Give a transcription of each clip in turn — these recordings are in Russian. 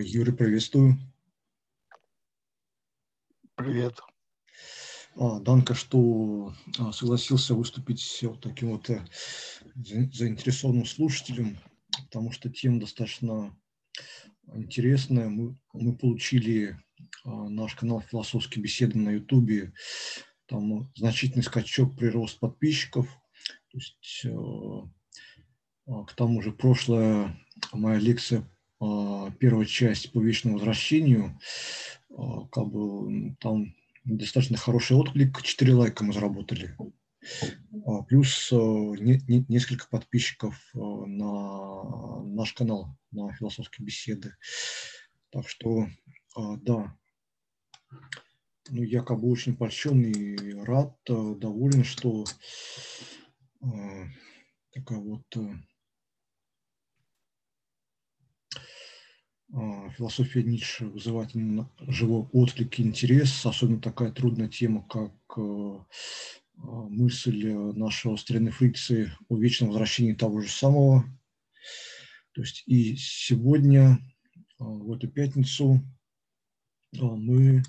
Юрий, приветствую. Привет. А, Данка, что а, согласился выступить вот таким вот э, заинтересованным слушателем, потому что тема достаточно интересная. Мы, мы получили а, наш канал «Философские беседы» на Ютубе. Там значительный скачок прирост подписчиков. То есть, э, к тому же прошлая моя лекция первая часть по вечному возвращению, а, как бы там достаточно хороший отклик, 4 лайка мы заработали. А, плюс несколько подписчиков на наш канал, на философские беседы. Так что, да, ну, я как бы очень польщен и рад, доволен, что такая вот философия Ницше вызывает живой отклик и интерес, особенно такая трудная тема, как э, а, мысль нашего старины фрикции о вечном возвращении того же самого. То есть и сегодня, а, в эту пятницу, мы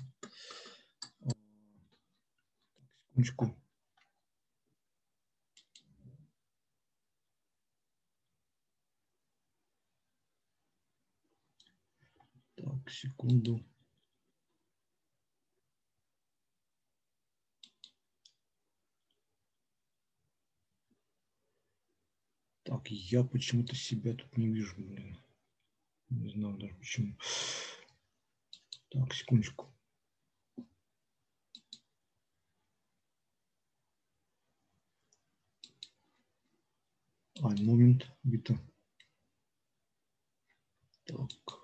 секундочку, Так, секунду. Так, я почему-то себя тут не вижу, блин. Не знаю даже почему. Так, секундочку. А, момент, где-то. Так.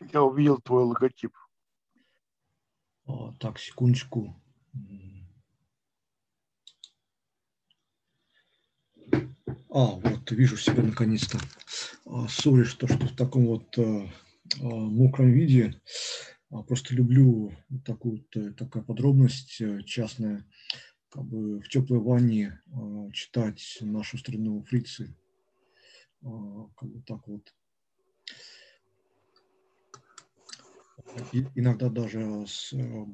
Я увидел твой логотип. О, так, секундочку. А, вот, вижу себя наконец-то. А, сори, что, что в таком вот а, а, мокром виде. А, просто люблю такую э, такая подробность э, частная. Как бы в теплой ванне а, читать нашу страну фрицы. А, как бы так вот иногда даже с э,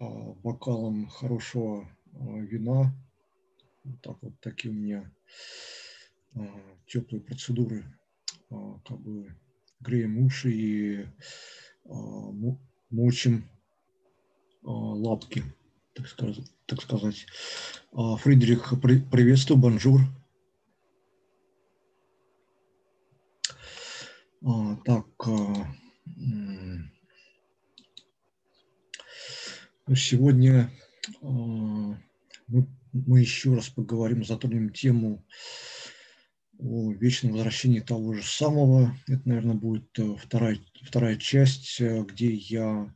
а, бокалом хорошего а, вина. Вот так вот такие у меня а, теплые процедуры, как бы греем уши и мочим лапки, так сказать. Так сказать. Фридрих, приветствую, bonjour. Так, Сегодня а, мы, мы еще раз поговорим, затронем тему о вечном возвращении того же самого. Это, наверное, будет э, вторая, вторая часть, э, где я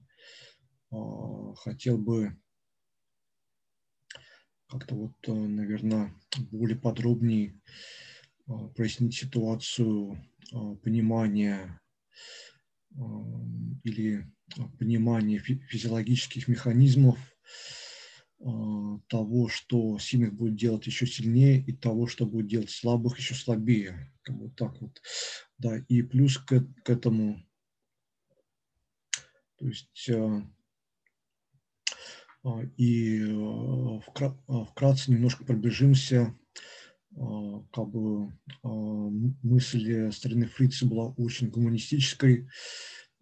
а, хотел бы как-то вот, э, наверное, более подробнее а, прояснить ситуацию понимания или понимание физиологических механизмов а, того, что сильных будет делать еще сильнее, и того, что будет делать слабых еще слабее. Вот так вот. Да, и плюс к, к этому, то есть а, и вкратце немножко пробежимся как бы мысль старины Фрица была очень гуманистической,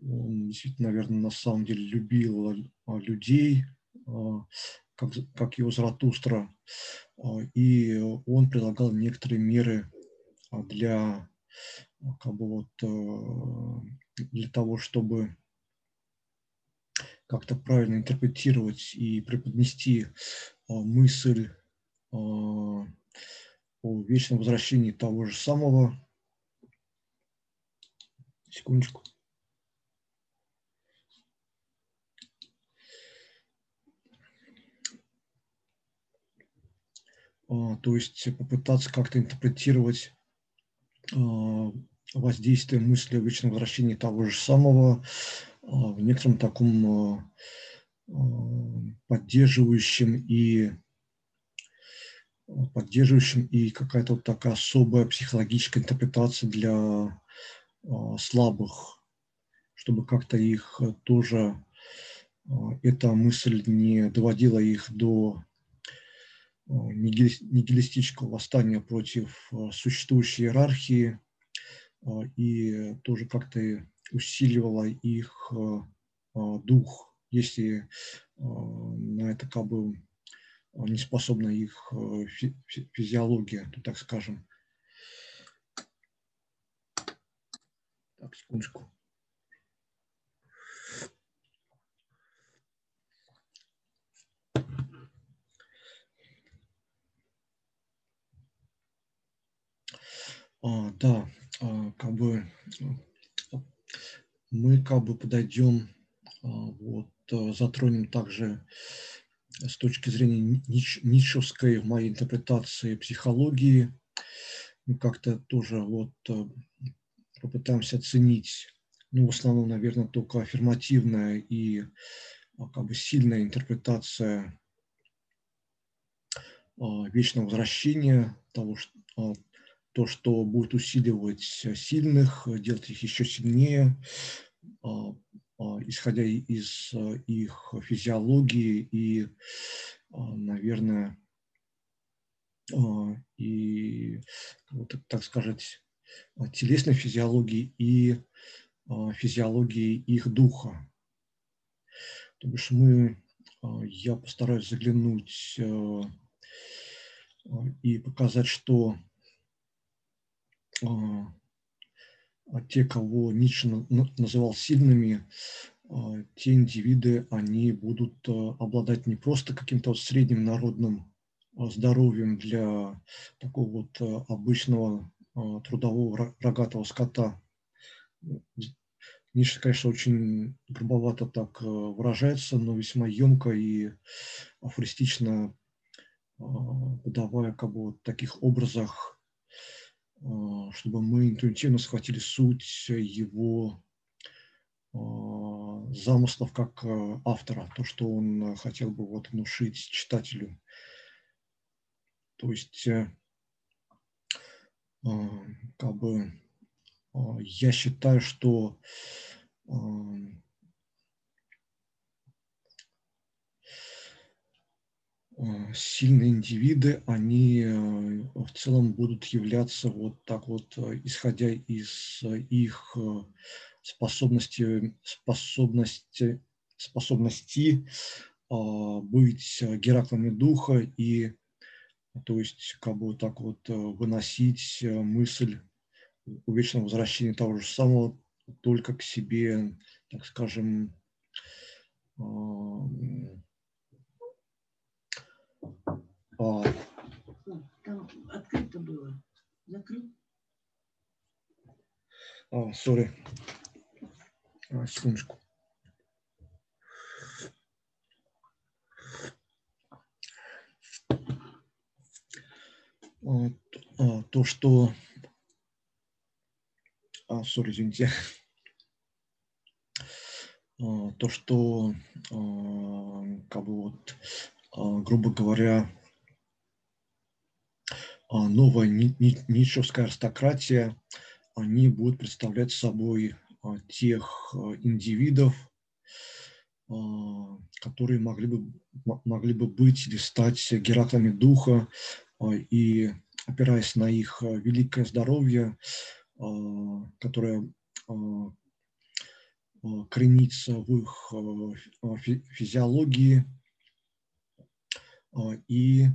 он действительно, наверное, на самом деле любил а, людей, а, как, как его Заратустра, а, и он предлагал некоторые меры для, как бы вот, для того, чтобы как-то правильно интерпретировать и преподнести мысль о вечном возвращении того же самого. Секундочку. А, то есть попытаться как-то интерпретировать а, воздействие мысли о вечном возвращении того же самого а, в некотором таком поддерживающем и поддерживающем и какая-то вот такая особая психологическая интерпретация для слабых, чтобы как-то их тоже, эта мысль не доводила их до нигилистического восстания против существующей иерархии и тоже как-то усиливала их дух, если на это как бы не способна их физиология, то так скажем. Так, секундочку. А, да, а, как бы мы как бы подойдем, а, вот, затронем также с точки зрения нич, ничевской в моей интерпретации психологии, мы как-то тоже вот попытаемся оценить, ну, в основном, наверное, только аффирмативная и а, как бы сильная интерпретация а, вечного возвращения, того, что, а, то, что будет усиливать сильных, делать их еще сильнее, исходя из их физиологии и, наверное, и, так сказать, телесной физиологии и физиологии их духа. То бишь мы, я постараюсь заглянуть и показать, что те, кого Ницше называл сильными, те индивиды, они будут обладать не просто каким-то средним народным здоровьем для такого вот обычного а, трудового рогатого скота. Ниша, конечно, очень грубовато так выражается, но весьма емко и афористично а, подавая как бы вот таких образах, а, чтобы мы интуитивно схватили суть его замыслов как э, автора, то, что он хотел бы вот внушить читателю. То есть э, а, как бы а, я считаю, что сильные индивиды, они в целом будут являться вот так вот, исходя из их способности, способности, способности быть гераклами духа и то есть как бы вот так вот э, выносить э, мысль о вечном возвращении того же самого только к себе, так скажем, а, а, там открыто было. Закрыть? А, сори. А, секундочку. А, то, что... А, sorry, извините. А, то, что, как бы вот, грубо говоря, новая ницшевская аристократия, они будут представлять собой тех индивидов, которые могли бы, могли бы быть или стать гераклами духа, и опираясь на их великое здоровье, которое коренится в их физиологии и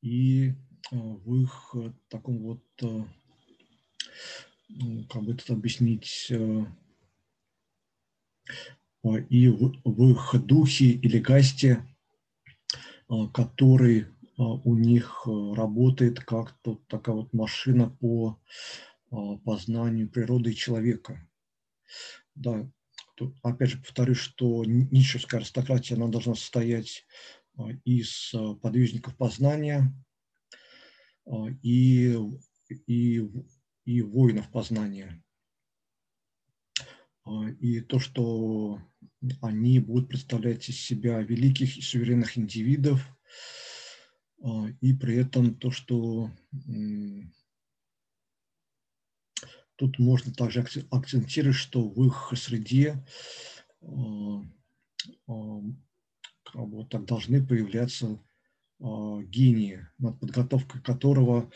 и в их таком вот, ну, как бы это объяснить, и в их духе или гасте, а, который а, у них а, работает как то такая вот машина по познанию природы человека. Да, тут, опять же повторюсь, что нищевская аристократия, она должна состоять из подвижников познания и, и, и воинов познания. И то, что они будут представлять из себя великих и суверенных индивидов, И при этом то, что тут можно также акцентировать, что в их среде вот так должны появляться гении, над подготовкой которого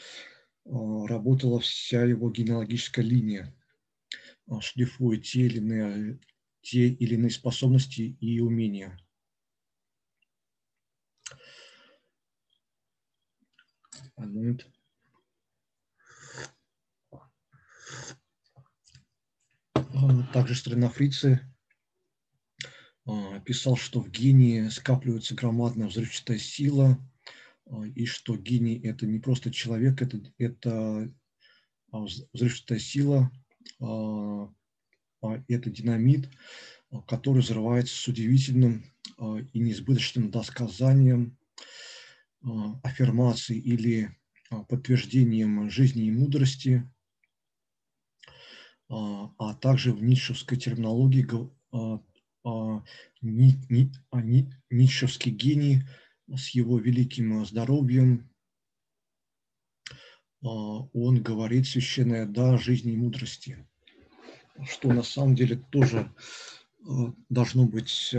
работала вся его генеалогическая линия, шлифуя те или иные, те или иные способности и умения. Момент. Также странофрицы писал, что в гении скапливается громадная взрывчатая сила, и что гений – это не просто человек, это, это взрывчатая сила, это динамит, который взрывается с удивительным и неизбыточным досказанием, аффирмацией или подтверждением жизни и мудрости, а также в ницшевской терминологии ни, ни, ницшевский гений с его великим здоровьем, он говорит священное «да» жизни и мудрости, что на самом деле тоже должно быть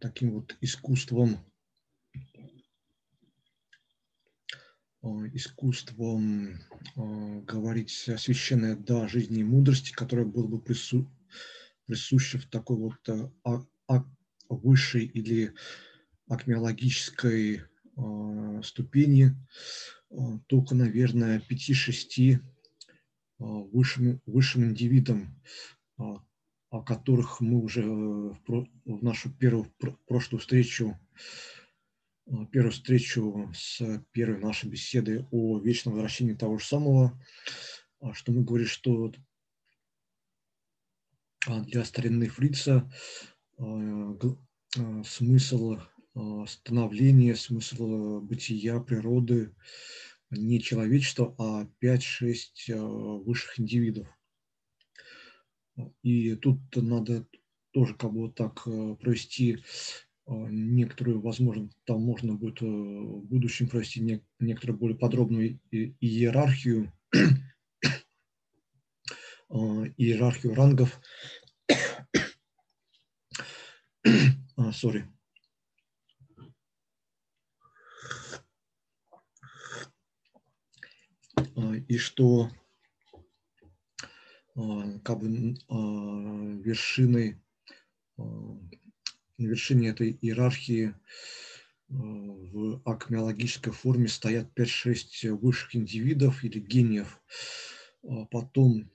таким вот искусством искусством говорить священное «да» жизни и мудрости, которое было бы прису, присуще в такой вот э, а, а, высшей или акмеологической а, ступени, только, наверное, 5-6 высшим, высшим индивидам, о которых мы уже в, в нашу первую прошлую встречу Э, первую встречу с первой нашей беседы о вечном возвращении того же самого, а, что мы говорим, что а, для старинных фрица а, смысл становления, смысл бытия природы не человечества, а 5-6 высших индивидов. И тут надо тоже как бы так э, провести некоторую, возможно, там можно будет э, в будущем провести не, некоторую более подробную иерархию, а, иерархию рангов. Сори. А, и что как бы вершиной на вершине этой иерархии э, в акмеологической форме стоят 5-6 высших индивидов или гениев. А потом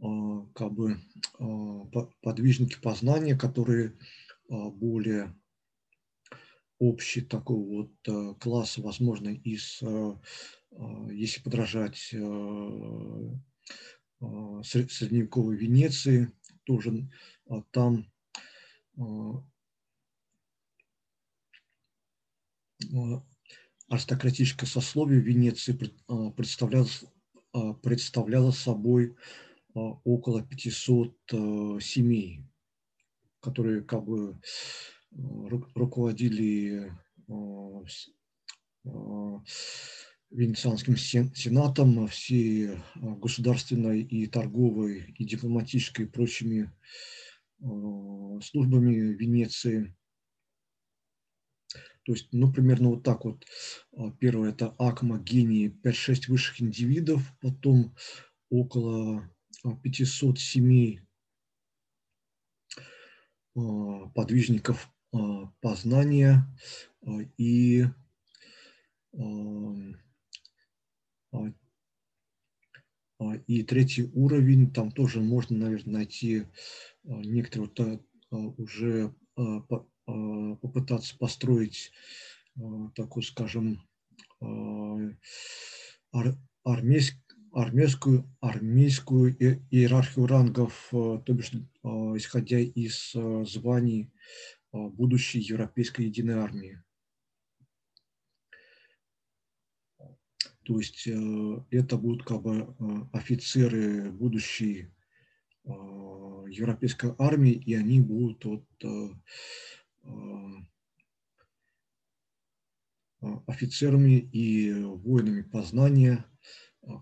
а, как бы а, подвижники познания, которые более общий такой вот класс, возможно, из, если подражать средневековой Венеции, тоже там аристократическое сословие Венеции представляло, представляло собой около 500 семей, которые как бы руководили Венецианским сенатом, всей государственной и торговой и дипломатической и прочими службами Венеции. То есть, ну, примерно вот так вот. А, первое – это акма, гении, 5-6 высших индивидов, потом около 500 а, семей а, подвижников познания и и третий уровень, там тоже можно, наверное, найти некоторые вот, а, уже а, попытаться построить такую, скажем, армейскую, армейскую, армейскую иерархию рангов, то бишь исходя из званий будущей Европейской единой армии. То есть это будут как бы офицеры будущей европейской армии, и они будут вот, офицерами и воинами познания,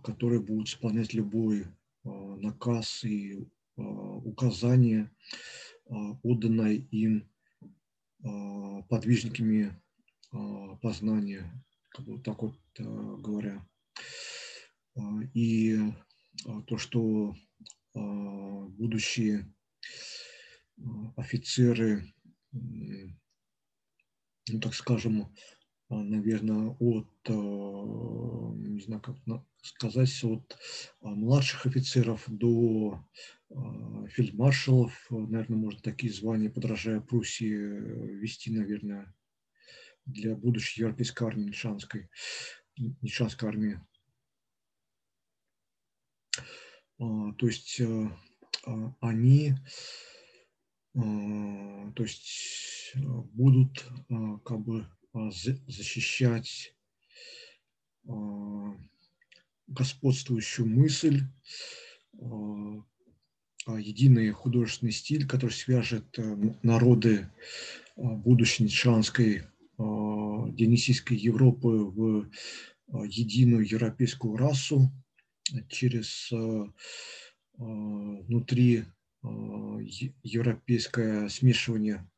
которые будут исполнять любой наказ и указание, отданное им подвижниками познания, как бы так вот говоря. И то, что будущие офицеры, ну, так скажем, наверное, от, не знаю, как сказать, от младших офицеров до фельдмаршалов, наверное, можно такие звания, подражая Пруссии, вести, наверное, для будущей европейской армии, Нишанской, Нишанской армии. А, то есть э, а, они а, то есть будут как бы защищать господствующую мысль, единый художественный стиль, который свяжет э, народы будущей нитшанской денисийской Европы в единую европейскую расу через внутри европейское смешивание,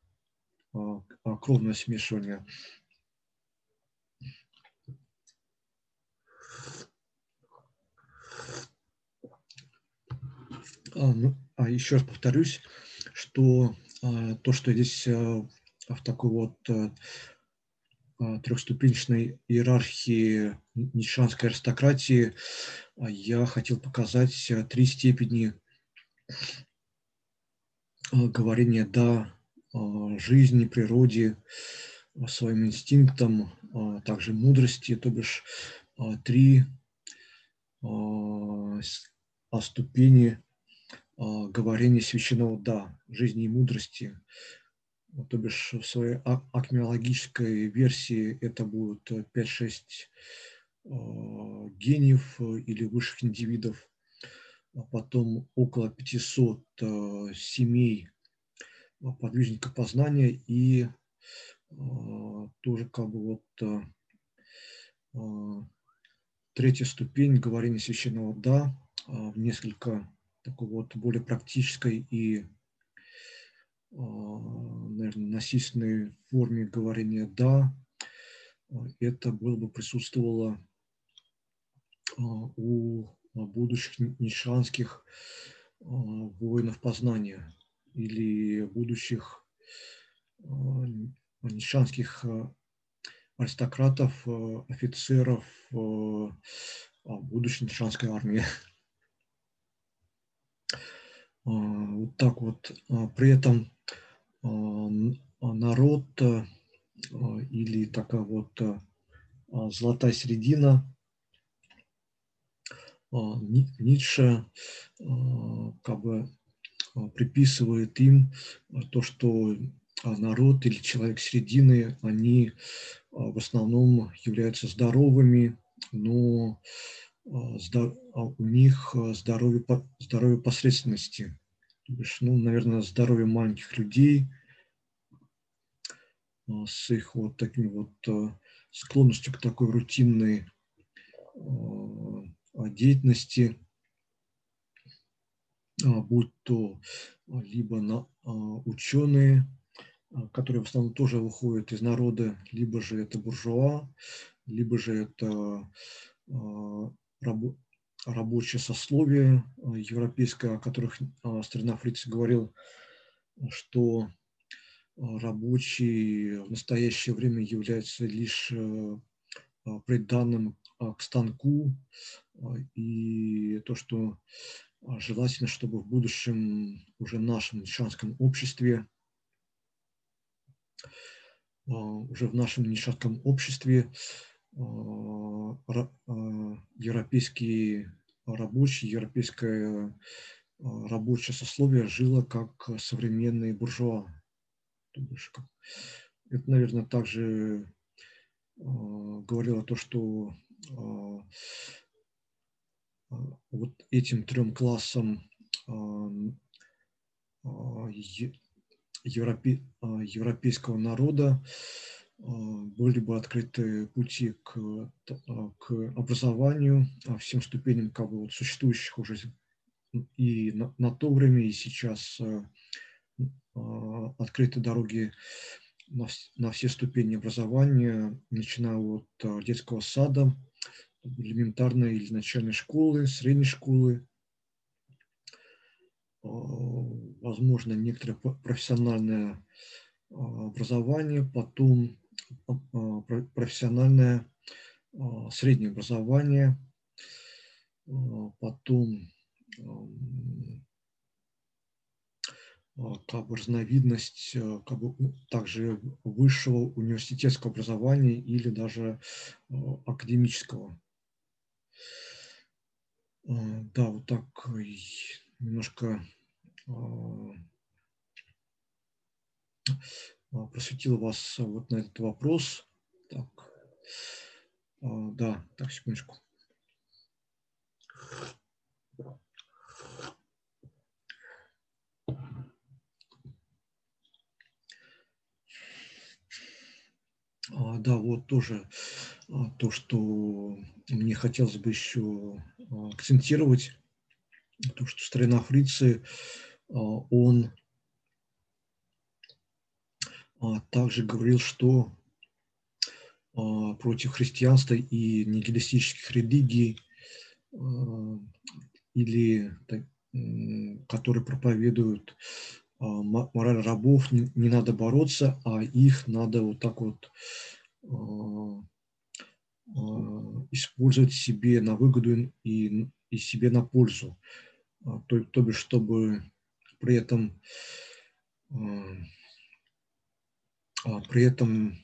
кровное смешивание. А, ну, а еще раз повторюсь, что то, что здесь в такой вот трехступенчатой иерархии нишанской аристократии я хотел показать три степени говорения «да» жизни, природе, своим инстинктам, также мудрости, то бишь три ступени говорения священного «да», жизни и мудрости, то бишь в своей акмеологической версии это будут 5-6 гениев или высших индивидов, а потом около 500 э, семей э, подвижника познания и э, тоже как бы вот третья ступень говорения священного «да» в несколько такой вот более практической и, наверное, насильственной форме говорения «да». Это было бы присутствовало у будущих нишанских воинов познания или будущих нишанских аристократов, офицеров будущей нишанской армии. Вот так вот. При этом народ или такая вот золотая середина Ницше как бы приписывает им то, что народ или человек середины, они в основном являются здоровыми, но у них здоровье, здоровье посредственности. То бишь, ну, наверное, здоровье маленьких людей с их вот таким вот склонностью к такой рутинной деятельности, а, будь то а, либо на, а, ученые, которые в основном тоже выходят из народа, либо же это буржуа, либо же это рабочее сословие европейское, о которых старина Фриц говорил, что рабочий в настоящее время является лишь приданным к станку, и то, что желательно, чтобы в будущем уже нашем нишанском обществе, уже в нашем нишанском обществе европейские рабочие, европейское рабочее сословие жило как современные буржуа. Это, наверное, также говорило то, что вот этим трем классам европе, европейского народа были бы открыты пути к, к образованию, всем ступеням как бы, вот, существующих уже и на, на то время, и сейчас открыты дороги на, на все ступени образования, начиная от детского сада, элементарной или начальной школы, средней школы, возможно, некоторое профессиональное образование, потом профессиональное среднее образование, потом как бы разновидность как бы, также высшего университетского образования или даже академического. Да, вот так немножко просветил вас вот на этот вопрос. Так, да, так, секундочку. Да, вот тоже то, что мне хотелось бы еще акцентировать, то, что старина Фрицы, он также говорил, что против христианства и нигилистических религий или которые проповедуют мораль рабов, не, не надо бороться, а их надо вот так вот использовать себе на выгоду и, и себе на пользу. То, то бишь, чтобы при этом при этом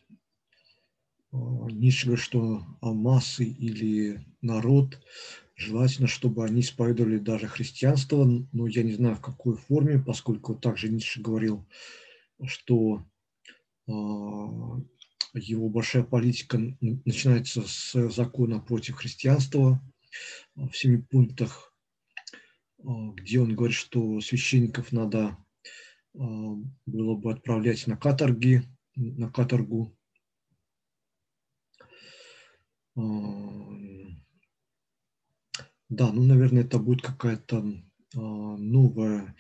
Ницше что массы или народ Желательно, чтобы они исповедовали даже христианство, но я не знаю в какой форме, поскольку также Ницше говорил, что а, его большая политика начинается с закона против христианства в семи пунктах, а, где он говорит, что священников надо а, было бы отправлять на каторги, на каторгу. Да, ну, наверное, это будет какая-то а, новая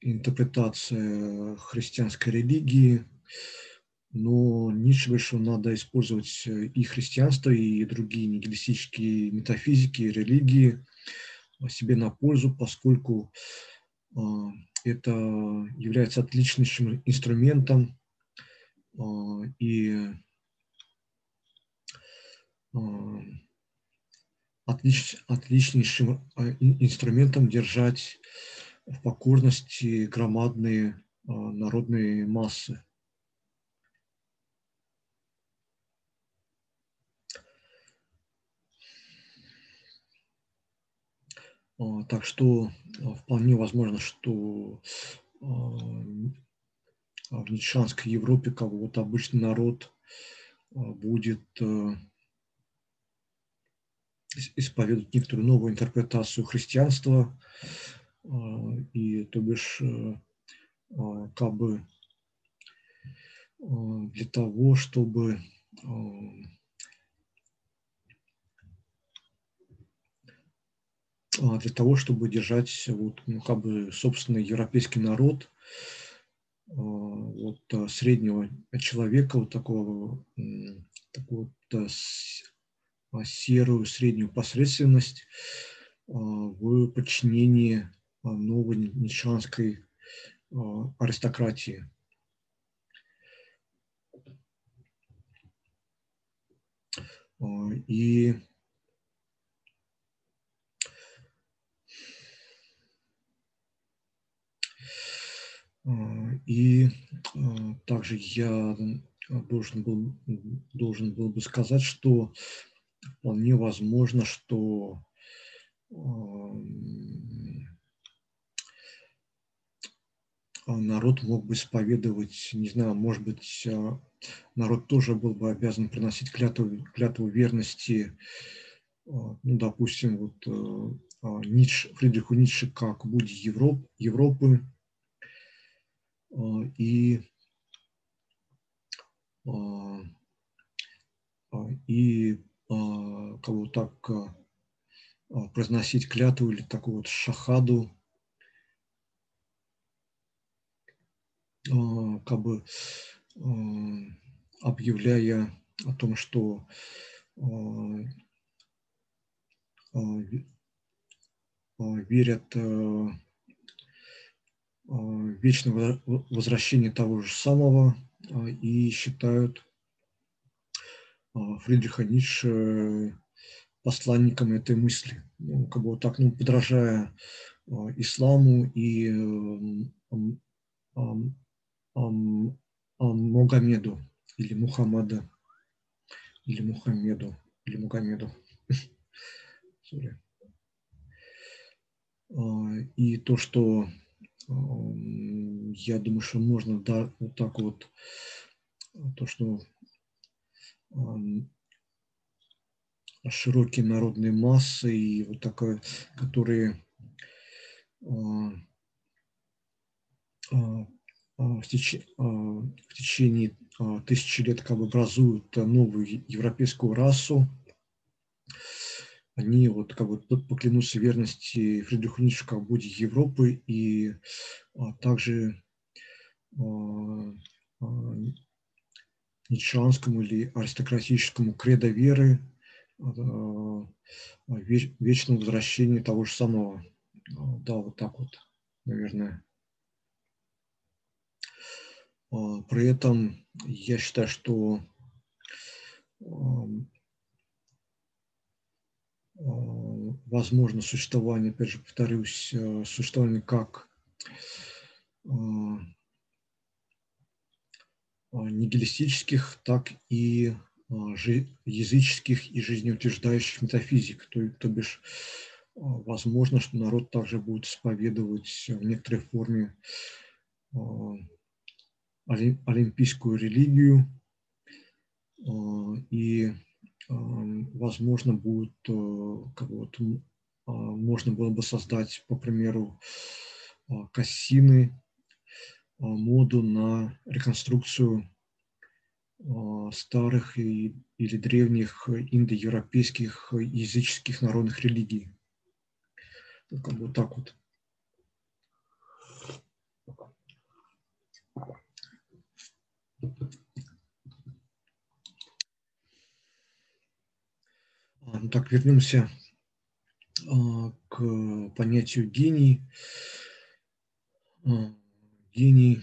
интерпретация христианской религии, но Ницше говорит, что надо использовать и христианство, и другие нигилистические метафизики, религии себе на пользу, поскольку а, это является отличнейшим инструментом а, и отлич, отличнейшим а, инструментом держать в покорности громадные а, народные массы. А, так что вполне возможно, что в Ницшанской Европе как вот обычный народ будет исповедуют некоторую новую интерпретацию христианства, а, и то бишь э, а, как бы а, для того, чтобы для того, чтобы держать вот, ну, как бы собственный европейский народ, вот среднего человека, вот такого, такого вот, а, серую среднюю посредственность а, в подчинении новой нишанской аристократии. И И также я должен был, должен был бы сказать, что вполне возможно, что народ мог бы исповедовать, не знаю, может быть, а, народ тоже был бы обязан приносить клятву, клятву верности, а, ну, допустим, вот а, Ницше, Фридриху Ницше как Будде Европ, Европы, и и как бы так произносить клятву или такую вот шахаду, как бы объявляя о том, что верят в вечное возвращение того же самого и считают Фридриха Ницше посланником этой мысли. Ну, как бы вот так, ну, подражая исламу и Мухаммеду или Мухаммада или Мухаммеду или Мухаммеду. И то, что я думаю, что можно да, вот так вот, то, что широкие народные массы и вот такое, которые в течение, в течение тысячи лет как бы образуют новую европейскую расу, они вот как бы поклянутся верности Фридриху Ницше как Будде Европы и а, также а, а, ницшанскому или аристократическому кредо веры а, вечного возвращения того же самого. Да, вот так вот, наверное. При этом я считаю, что возможно существование, опять же повторюсь, э, существование как э, нигилистических, так и языческих и жизнеутверждающих метафизик. То, то бишь, возможно, что народ также будет исповедовать в некоторой форме олимпийскую религию и возможно, будет, э, как вот, а, можно было бы создать, по примеру, а, Кассины, а, моду на реконструкцию старых и, или древних индоевропейских языческих народных религий. Как бы вот так вот. Thank you. Ну так, вернемся а, к понятию гений. А, гений,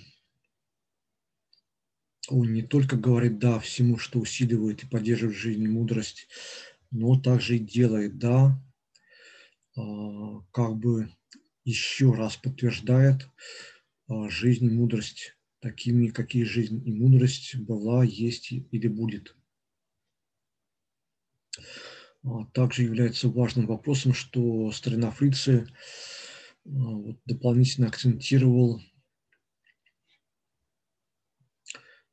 он не только говорит «да» всему, что усиливает и поддерживает жизнь мудрость, но также и делает «да», а, как бы еще раз подтверждает жизнь и мудрость такими, какие жизнь и мудрость была, есть или будет. А, также является важным вопросом, что старина Фрицы а, дополнительно акцентировал,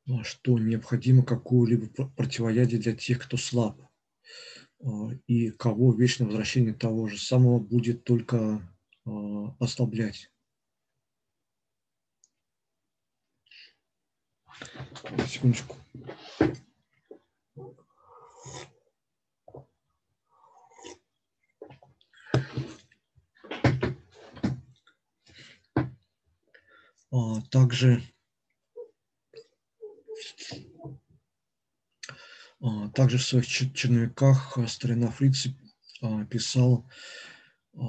а, что необходимо какое-либо противоядие для тех, кто слаб, и кого вечное возвращение того же самого будет только ослаблять. Секундочку. Также, а, также в своих черновиках старина Фриц а, писал,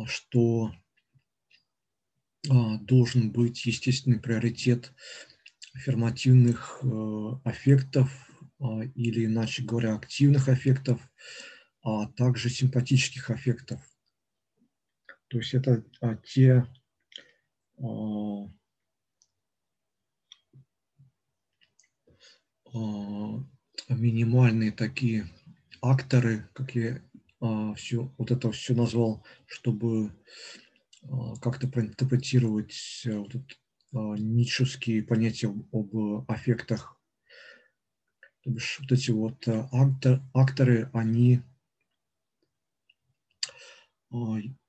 что должен быть естественный приоритет аффирмативных аффектов или, иначе говоря, активных аффектов, а также симпатических аффектов. То есть это те А, минимальные такие акторы, как я а, все, вот это все назвал, чтобы а, как-то проинтерпретировать вот это, ницшевские понятия об аффектах. То бишь вот эти вот актор, акторы, они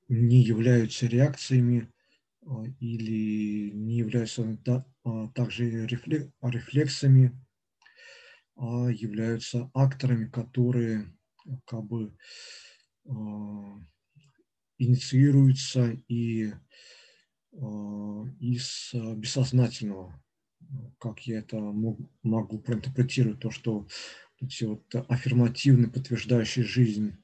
не являются реакциями или не являются также рефлексами, а являются акторами, которые как бы инициируются и из бессознательного, как я это могу проинтерпретировать, то, что эти вот аффирмативные, подтверждающие жизнь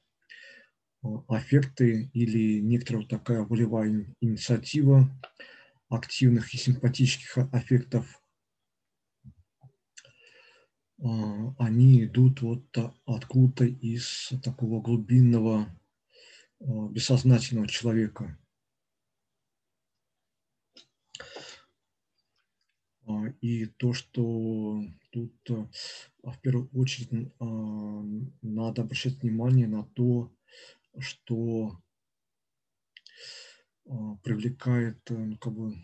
аффекты или некоторая такая волевая инициатива активных и симпатических аффектов, они идут вот откуда-то из такого глубинного бессознательного человека. И то, что тут в первую очередь надо обращать внимание на то, что а, привлекает, э, ну, как бы,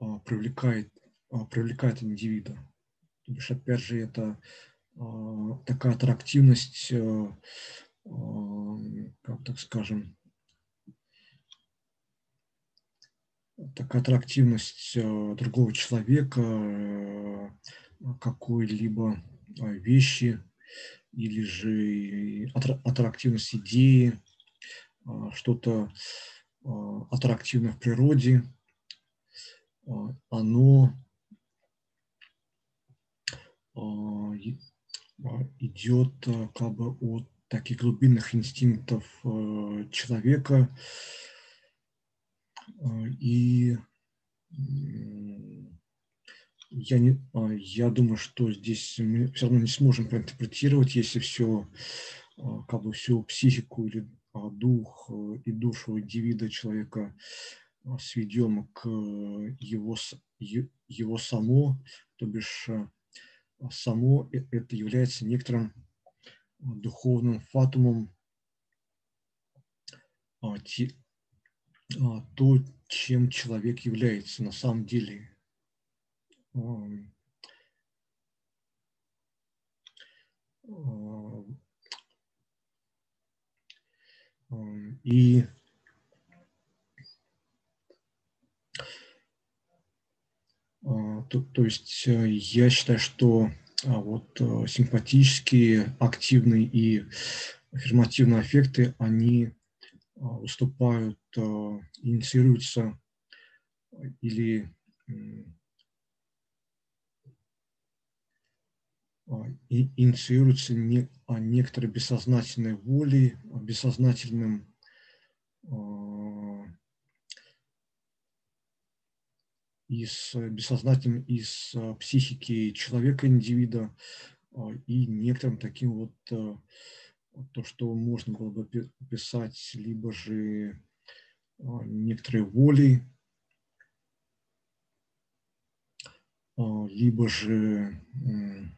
а, привлекает, а, привлекает индивида. То бишь, опять же, это такая аттрактивность, э, как так скажем, такая аттрактивность э, другого человека, какой-либо вещи, или же аттрактивность идеи, а, что-то а, аттрактивное в природе, а, оно идет как бы от таких глубинных инстинктов человека и я, не, а, я думаю, что здесь мы все равно не сможем проинтерпретировать, если все, а, как бы всю психику или а, дух э, и душу индивида человека сведем к его, его само, то бишь само э, это является некоторым духовным фатумом, то, чем человек является на самом деле и то, то есть э, я считаю, что а, вот э, симпатические, активные и аффирмативные аффекты, они а, выступают, э, инициируются или и инициируется не, а некоторой бессознательной волей, а, бессознательным из бессознательным из психики человека, индивида, и некоторым таким вот то, что можно было бы писать, либо же некоторые воли, либо же а,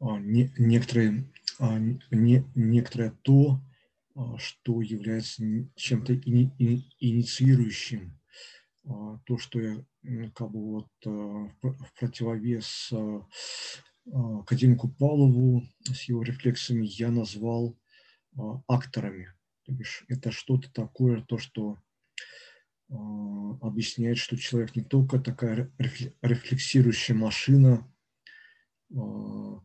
не, некоторые, а, не, некоторое то, а, что является чем-то ини, инициирующим, то, что я как бы вот в противовес академику Павлову с его рефлексами я назвал акторами. То бишь это что-то такое, то, что объясняет, что человек не только такая рефлексирующая машина, а,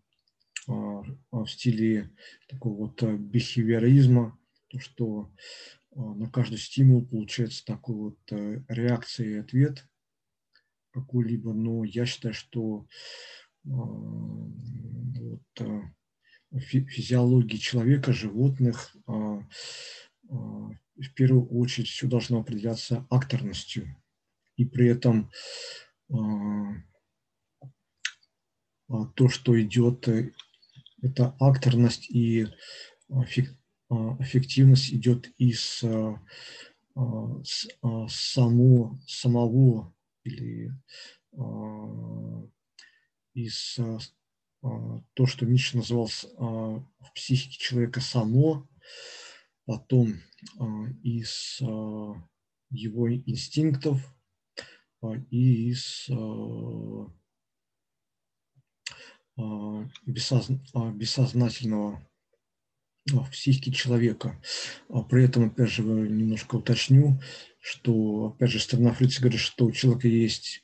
в стиле такого вот э, бихевиоризма, то, что а, на каждый стимул получается такой вот э, реакция и ответ какой-либо, но я считаю, что а, вот, э, физиологии человека, животных в первую очередь все должно определяться акторностью. И при этом то, что идет эта акторность и эффективность идет из а, само, самого или из то, что Ницше называл в психике человека само, потом из его инстинктов и из бессознательного в психике человека. А при этом, опять же, немножко уточню, что, опять же, сторона Фрица говорит, что у человека есть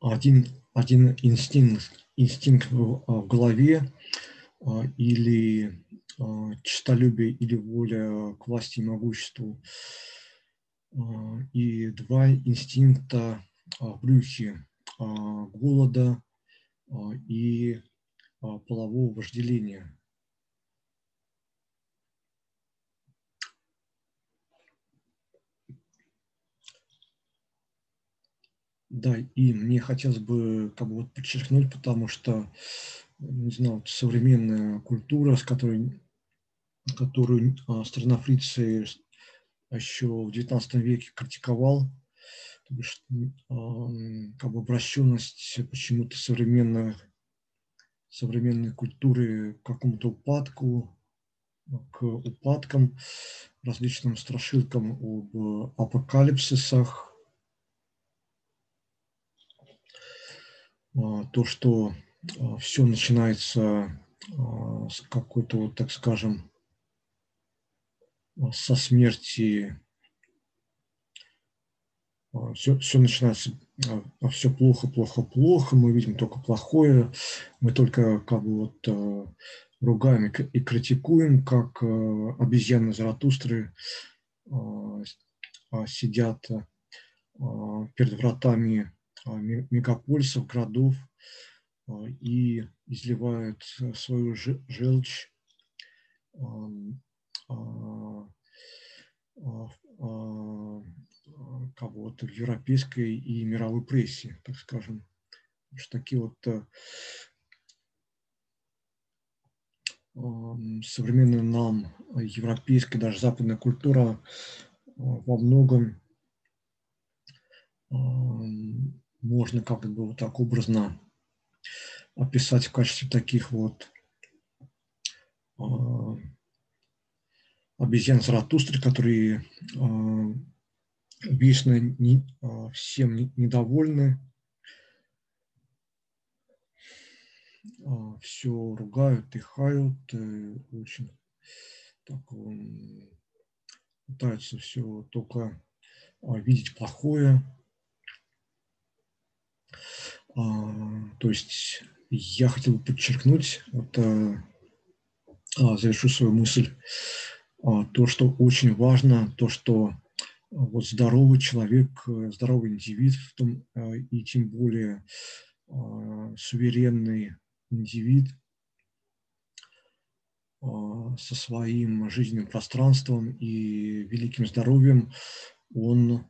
один, один инстинкт, инстинкт в голове или честолюбие или воля к власти и могуществу, и два инстинкта в брюхе голода и полового вожделения. Да, и мне хотелось бы как бы вот подчеркнуть, потому что, не знаю, современная культура, с которой, которую а, страна Фриции еще в XIX веке критиковал, бишь, как бы обращенность почему-то современной, современной культуры к какому-то упадку, к упадкам, различным страшилкам об апокалипсисах, А, то, что а, все начинается а, с какой-то, вот, так скажем, со смерти, все, все начинается, все плохо, плохо, плохо, мы видим только плохое, мы только как бы вот ругаем и критикуем, как обезьяны Заратустры сидят перед вратами а, мегаполисов, городов а, и изливают свою желчь кого-то в европейской и мировой прессе, так скажем. Что такие вот э, современная нам европейская, даже западная культура а, во многом можно как бы вот так образно описать в качестве таких вот э, обезьян Заратустры, которые э, вечно не, э, всем недовольны, э, все ругают и хают, э, очень так, э, пытаются все только э, видеть плохое, а, то есть я хотел бы подчеркнуть, вот, а, а, завершу свою мысль, то, что очень важно, то, что вот здоровый человек, здоровый индивид, в том, и тем более суверенный индивид со своим жизненным пространством и великим здоровьем, он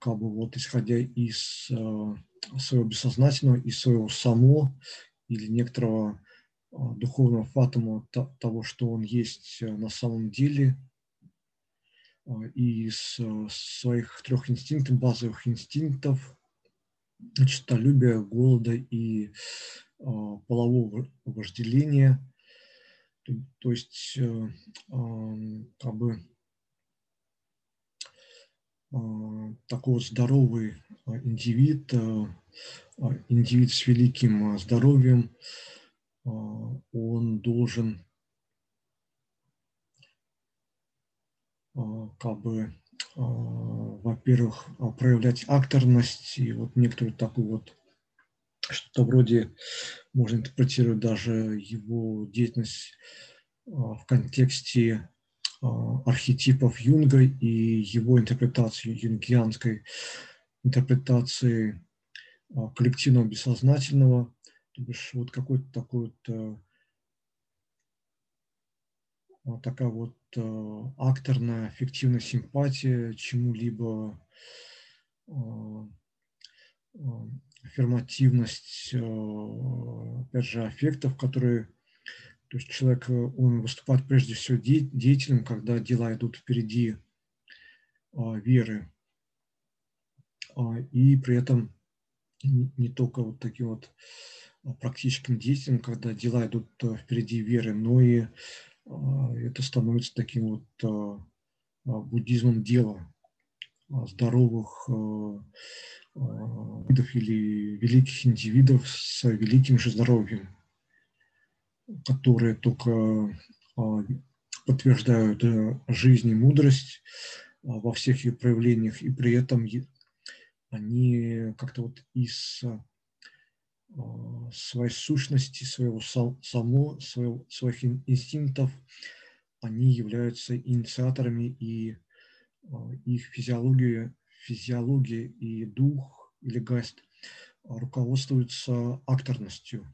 как бы вот исходя из своего бессознательного и своего само или некоторого а, духовного фатума того, что он есть э, на самом деле, а, и из э, своих трех инстинктов, базовых инстинктов, честолюбия, голода и полового вожделения, то, есть э, как бы такой здоровый индивид, индивид с великим здоровьем, он должен как бы, во-первых, проявлять акторность и вот некоторую такую вот что-то вроде, можно интерпретировать даже его деятельность в контексте а, архетипов Юнга и его интерпретации юнгианской интерпретации а, коллективного бессознательного, то бишь вот какой-то такой вот а, такая вот акторная аффективная симпатия чему-либо, аффирмативность, опять же, аффектов, которые то есть человек, э, он выступает прежде всего деятелем, когда дела идут впереди веры. А, и при этом не только вот таким вот практическим действием, когда дела идут э, впереди веры, но и это становится таким вот буддизмом дела. здоровых видов или великих индивидов с великим же здоровьем, которые только подтверждают жизнь и мудрость во всех ее проявлениях, и при этом они как-то вот из своей сущности, своего само, своего, своих инстинктов, они являются инициаторами и их физиология, физиология и дух или гайст руководствуются акторностью.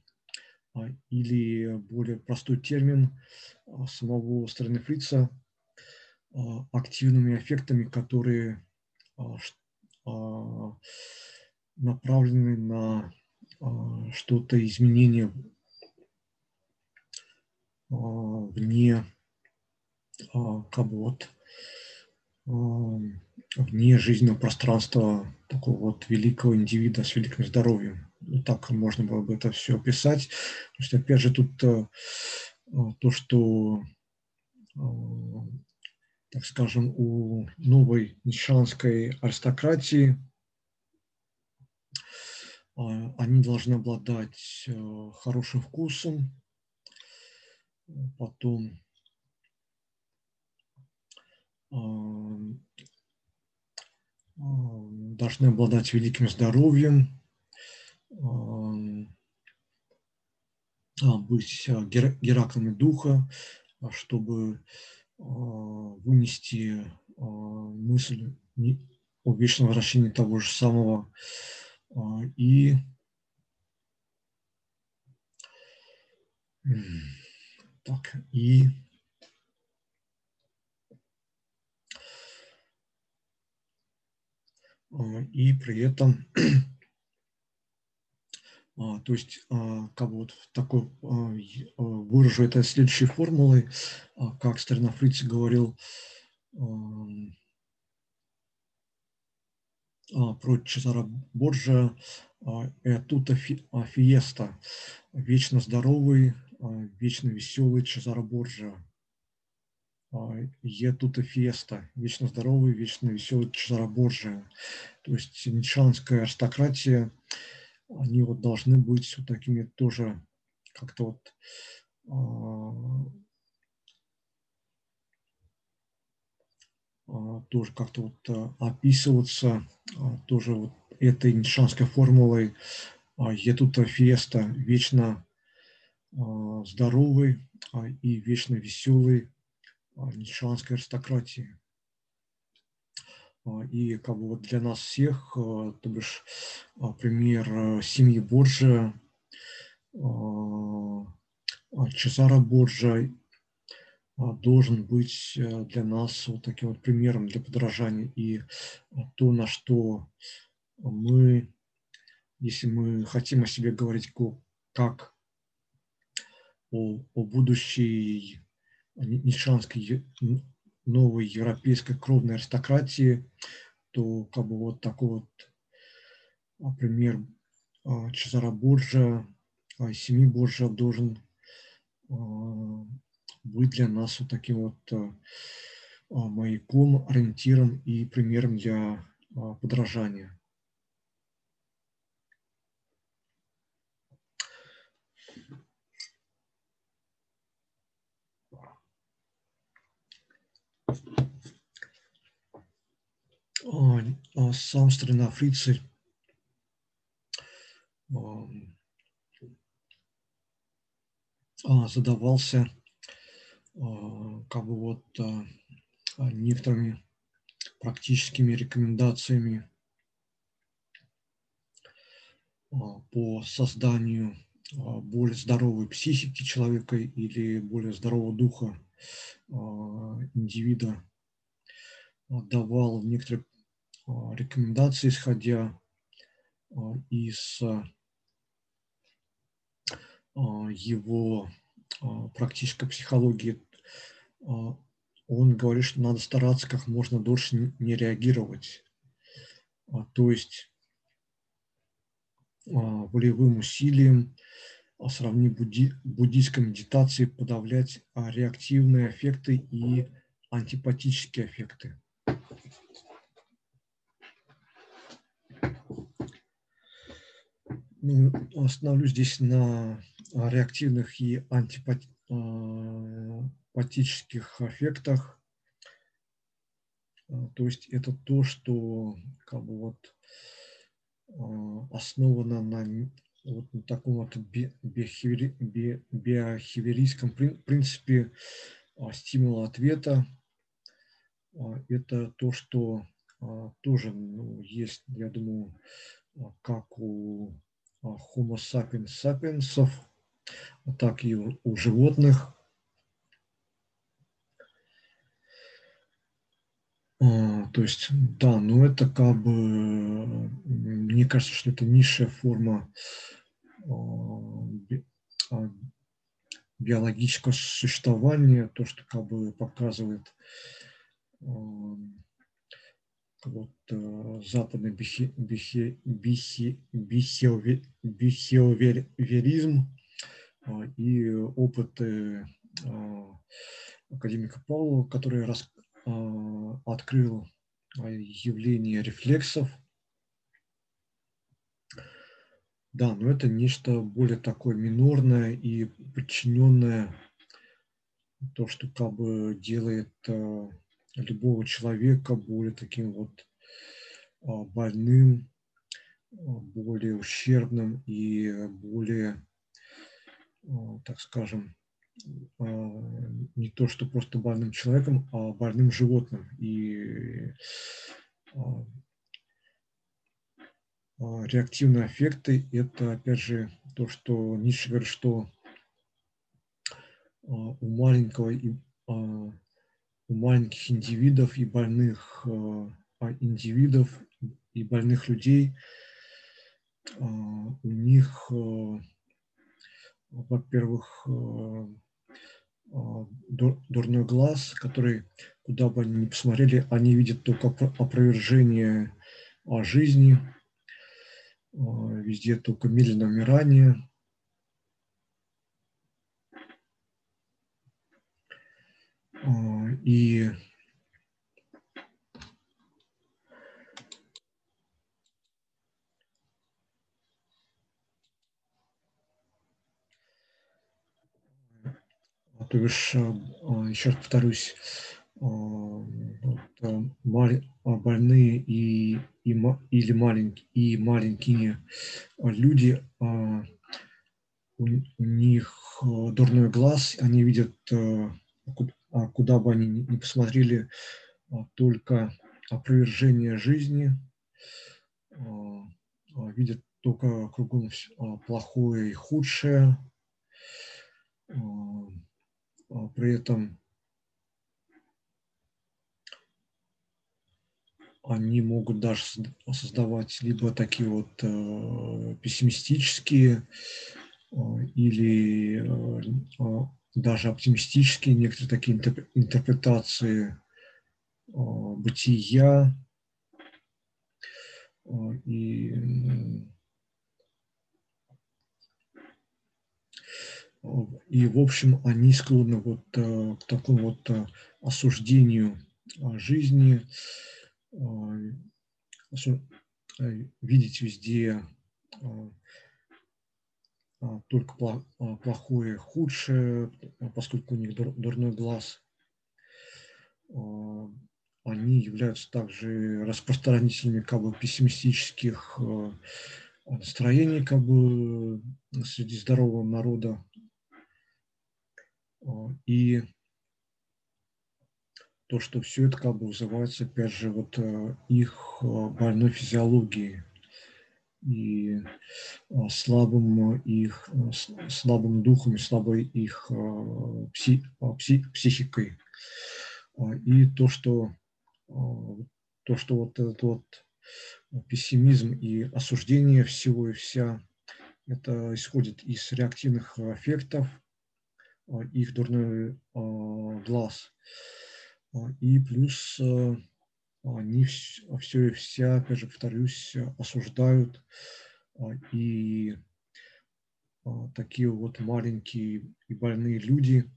А, или более простой термин а, самого стороны фрица активными эффектами, которые направлены на что-то изменение вне как бы вот вне жизненного пространства такого вот великого индивида с великим здоровьем. Ну, так можно было бы это все описать. То есть, опять же, тут э, то, что, так скажем, у новой нишанской аристократии они должны обладать хорошим вкусом, потом должны обладать великим здоровьем, быть гераклами духа, чтобы вынести мысль о вечном возвращении того же самого и так, и А, и при этом, а, то есть, а, как вот такой, выражу это следующей формулой, как старина Фриц говорил про Чезаро Борджа, «Этута фиеста», вечно здоровый, вечно веселый Чезаро Борджа. Е тут и феста, вечно здоровый, вечно веселый Чезаро Борджиа. То есть нишанская аристократия, они вот должны быть вот такими тоже как-то вот тоже как-то вот а, описываться а, тоже вот этой нишанской формулой Етута Феста, вечно здоровый и вечно веселый нидерландской аристократии. А, и как бы вот для нас всех, а, то бишь а, пример семьи Борджа, Чезаро Борджа должен быть для нас вот таким вот примером для подражания. И то, на что мы, если мы хотим о себе говорить как о, о будущей нишанской новой европейской кровной аристократии, то как бы вот такой вот например, а, Чезаро Борджа, а, семи Борджа должен а, быть для нас вот таким вот маяком, ориентиром и примером для подражания. сам старина Фрицель задавался как бы вот некоторыми практическими рекомендациями по созданию более здоровой психики человека или более здорового духа индивида давал некоторые а, рекомендации, исходя а, из а, его практической психологии. А, он говорит, что надо стараться как можно дольше не реагировать. А, то есть а, волевым усилием, сравни будди, буддийской медитации, подавлять реактивные эффекты и антипатические эффекты. Ну, остановлюсь здесь на реактивных и антипати антипатических эффектах. То есть это то, что как бы вот основано на вот на таком вот биохиверийском принципе стимула ответа. Это то, что тоже ну, есть, я думаю, как у Homo sapiens sapiensов, так и у животных. То есть, да, но это как бы, мне кажется, что это низшая форма а, биологического существования, то, что как бы показывает вот, э, западный бихи, бихи, бихи, бихеоверизм а, и опыты а, академика Павлова, который открыл явление рефлексов – да, но это нечто более такое минорное и подчиненное, то, что как бы делает э, любого человека более таким вот э, больным, э, более ущербным и более, э, так скажем, э, не то, что просто больным человеком, а больным животным. И э, а, реактивные аффекты – это, опять же, то, что Ницше говорит, что а, у маленького и а, у маленьких индивидов и больных индивидов и больных людей у них, во-первых, дурной глаз, который, куда бы они ни посмотрели, они видят только опровержение жизни – а, везде только медленное умирание. А, и то бишь, а, еще раз повторюсь, вот, больные и и, или маленькие, и маленькие люди, а, у, у них э, дурной глаз, они видят, э, а куда бы они ни посмотрели, а, только опровержение жизни, видят только кругом плохое и худшее. При этом они могут даже создавать либо такие вот э, пессимистические э, или э, даже оптимистические некоторые такие интерпретации э, бытия. Э, и и, в общем, они склонны вот э, к такому вот осуждению жизни, а, видеть везде только плохое, худшее, поскольку у них дурной глаз. Они являются также распространителями как бы пессимистических настроений как бы среди здорового народа. И то, что все это как бы вызывается, опять же, вот э, их э, больной физиологией и э, слабым их слабым духом и слабой их пси, пси, психикой. И то, что то, что вот этот вот пессимизм и осуждение всего и вся, это исходит из реактивных эффектов, их дурной глаз – а, и плюс они все и вся, опять же, повторюсь, осуждают. А, и а, такие вот маленькие и больные люди,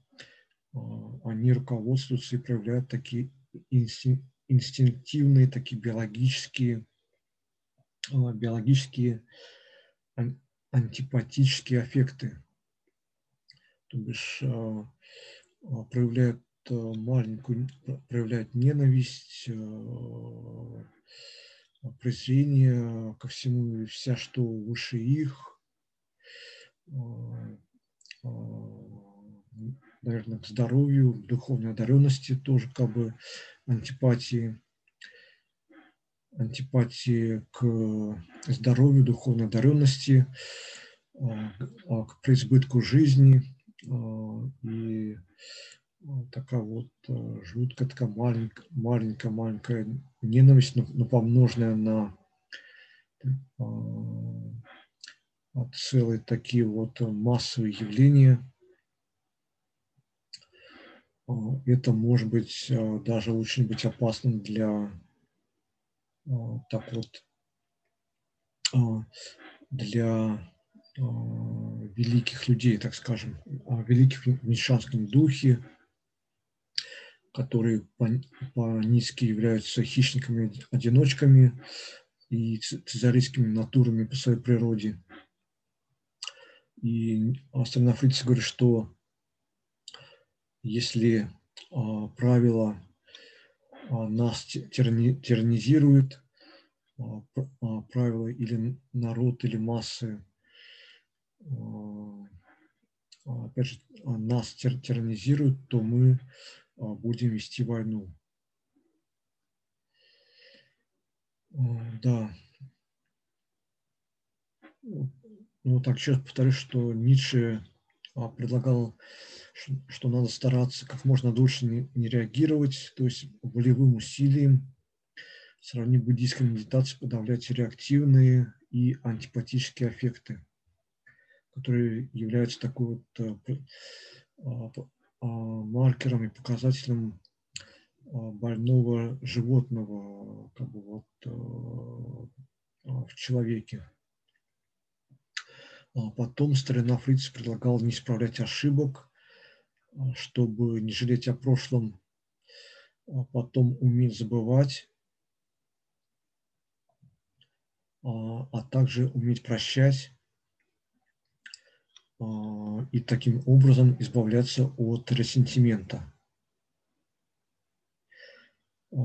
они руководствуются и проявляют такие инстинктивные, такие биологические, биологические антипатические аффекты, то бишь проявляют маленькую, проявляют ненависть, презрение ко всему и вся, что выше их, наверное, к здоровью, к духовной одаренности тоже как бы антипатии, антипатии к здоровью, духовной одаренности, а, а, к преизбытку жизни. а, и такая вот жуткая, такая маленькая, маленькая, маленькая ненависть, но, но помноженная на целые такие вот массовые явления – а, это может быть а, даже очень быть опасным для а, так вот для великих людей, так скажем, великих в мещанском духе, которые по-низки являются хищниками-одиночками и цезарийскими натурами по своей природе. И астронафрицы говорят, что если а, правила а, нас тиранизируют, а, а, правила или народ, или массы, опять же, а, нас тиранизируют, то мы а, будем вести войну. Да. Ну, так сейчас повторюсь, что Ницше предлагал что надо стараться как можно дольше не, не реагировать, то есть волевым усилием, сравнив буддийской медитацией, подавлять реактивные и антипатические аффекты, которые являются такой вот э, а, а, маркером и показателем а, больного животного как бы вот, э, в человеке. Потом старина Фриц предлагал не исправлять ошибок, чтобы не жалеть о прошлом, потом уметь забывать, а, также уметь прощать и таким образом избавляться от ресентимента.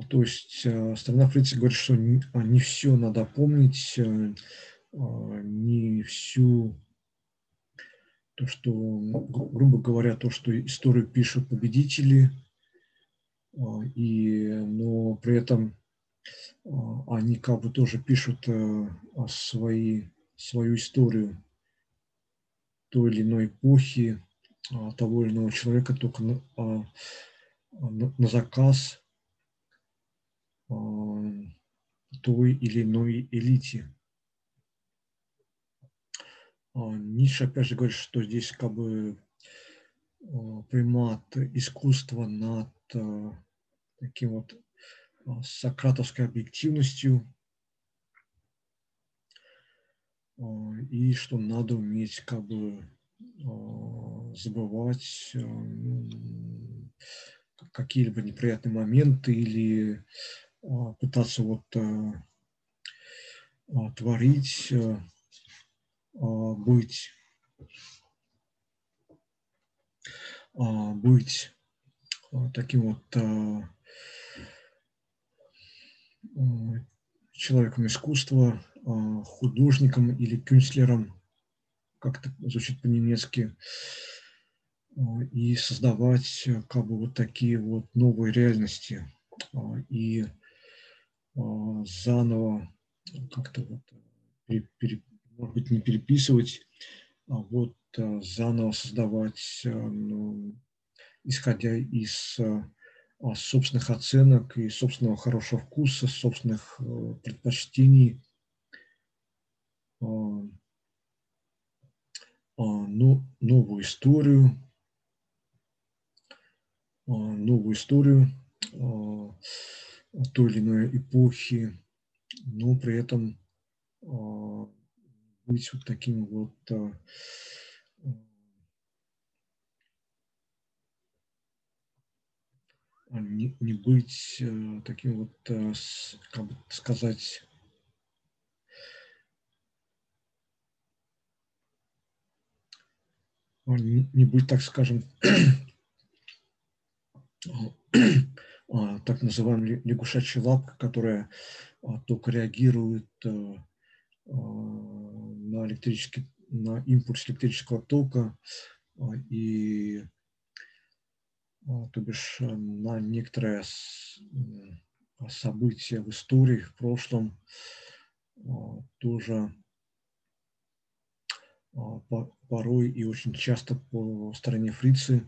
То есть страна Фрица говорит, что не все надо помнить, э, не всю то, что, грубо говоря, то, что историю пишут победители, а, и, но при этом а, они как бы тоже пишут э, свои, свою историю той или иной эпохи, а, того или иного человека только на, на, на заказ той или иной элите. А, Ницше, опять же, говорит, что здесь как бы а, примат искусства над а, таким вот сократовской объективностью, и что надо уметь как бы забывать ну, какие-либо неприятные моменты или пытаться вот творить а, быть, а, быть а, таким вот человеком искусства, художником или кюнстлером, как это звучит по-немецки, и создавать как бы вот такие вот новые реальности и заново как-то вот может быть, не переписывать, а вот заново создавать, ну, исходя из собственных оценок и собственного хорошего вкуса, собственных предпочтений, новую историю, новую историю той или иной эпохи, но при этом быть вот таким вот а, а, не, не быть а, таким вот, как бы сказать, не будет, так скажем, а, так называемая лягушачья лапка, которая а, только реагирует э, а, на, электрический, на импульс электрического тока и то бишь на некоторые события в истории, в прошлом тоже порой и очень часто по стороне фрицы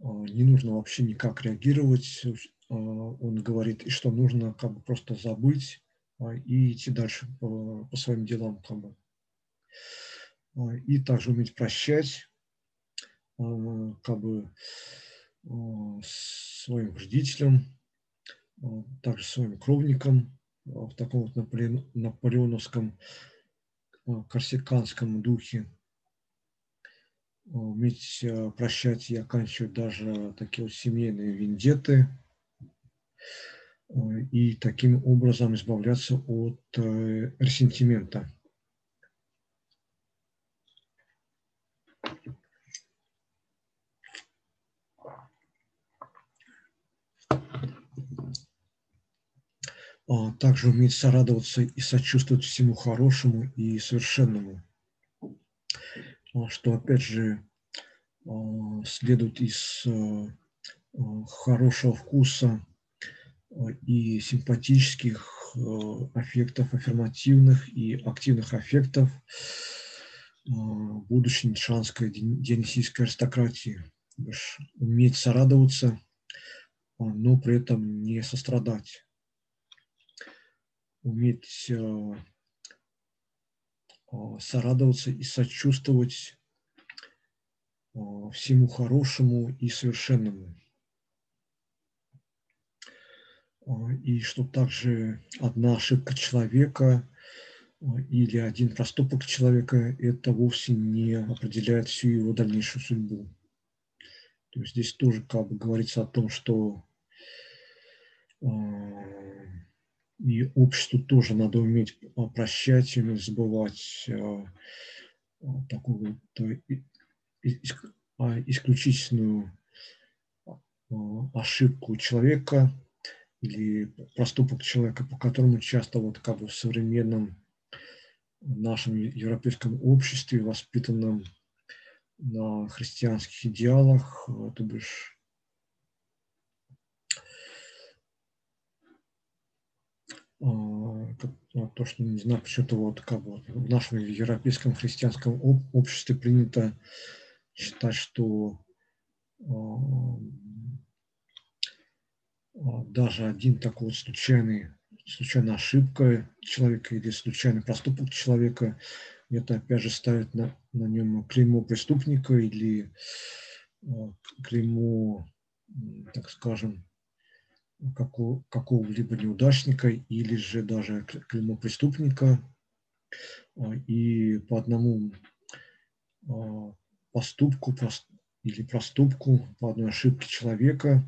а, не нужно вообще никак реагировать. А, он говорит, и что нужно как бы просто забыть а, и идти дальше по, по своим делам. Как бы. И также уметь прощать как бы своим вредителям, также своим кровникам в таком вот наполеоновском корсиканском духе уметь э, прощать и оканчивать даже такие вот семейные вендеты и таким образом избавляться от э, ресентимента. Также уметь сорадоваться и сочувствовать всему хорошему и совершенному – а, что, опять же, а, следует из а, хорошего вкуса и симпатических аффектов, аффирмативных и активных аффектов будущей нитшанской дионисийской аристократии. Уметь сорадоваться, но при этом не сострадать. Уметь а, сорадоваться и сочувствовать всему хорошему и совершенному. И что также одна ошибка человека или один проступок человека это вовсе не определяет всю его дальнейшую судьбу. То есть здесь тоже как бы говорится о том, что и обществу тоже надо уметь а, прощать, уметь забывать а, а, такую вот исключительную ошибку человека или проступок человека, по которому часто вот как бы в современном нашем европейском обществе, воспитанном на христианских идеалах, то бишь то, что, не знаю, почему-то вот как бы в нашем европейском христианском обществе принято считать, что а, а, даже один такой вот случайный, случайная ошибка человека или случайный проступок человека, это опять же ставит на, на нем клеймо преступника или клеймо, так скажем, какого-либо неудачника или же даже клеймо преступника. А, и по одному а, поступку или проступку, по одной ошибке человека,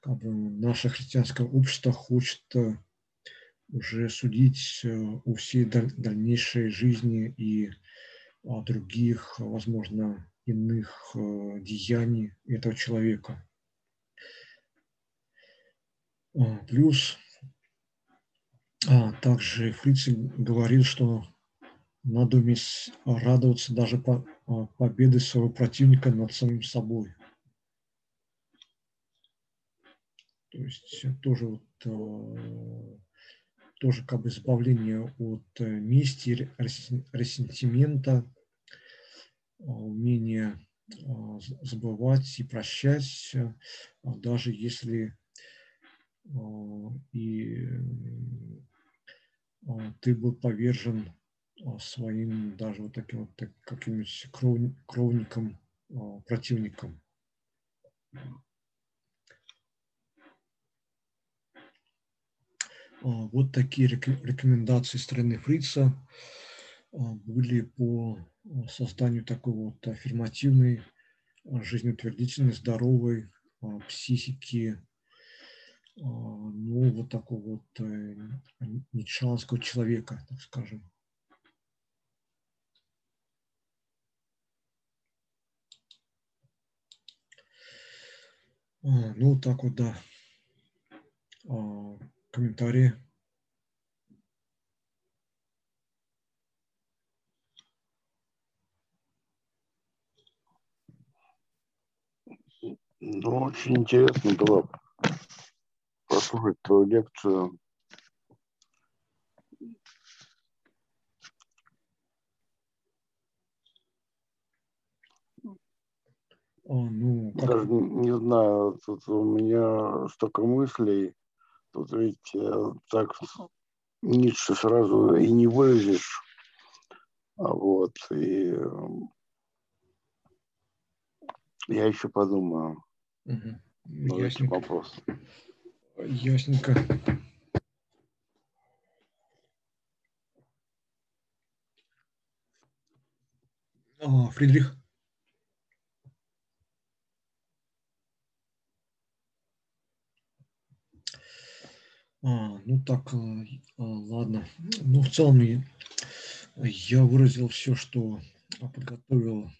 как бы наше христианское общество хочет э, уже судить о всей дальнейшей жизни и других, возможно, иных деяний этого человека. А, плюс а, также Фрицель говорил, что надо уметь радоваться даже по а, победы своего противника над самим собой. То есть тоже вот тоже как бы избавление от э, мести, ресентимента, умение забывать и прощать, даже если а, и ты был повержен своим даже вот таким вот каким-нибудь кровником, противником. Вот такие рекомендации страны Фрица были по созданию такой вот аффирмативной, жизнеутвердительной, здоровой психики а, ну, вот такого вот э, нитшанского человека, так скажем. А, ну, так вот, да. А, комментарии. Ну, очень интересно было послушать твою лекцию. А, ну, как... Даже не знаю, тут у меня столько мыслей. Тут ведь э, так Ницше сразу и не выразишь. А вот, и э, я еще подумаю этим Ясненько. вопросом. Ясненько. А, Фридрих. А, ну так, а, а, ладно. Ну, в целом я выразил все, что подготовил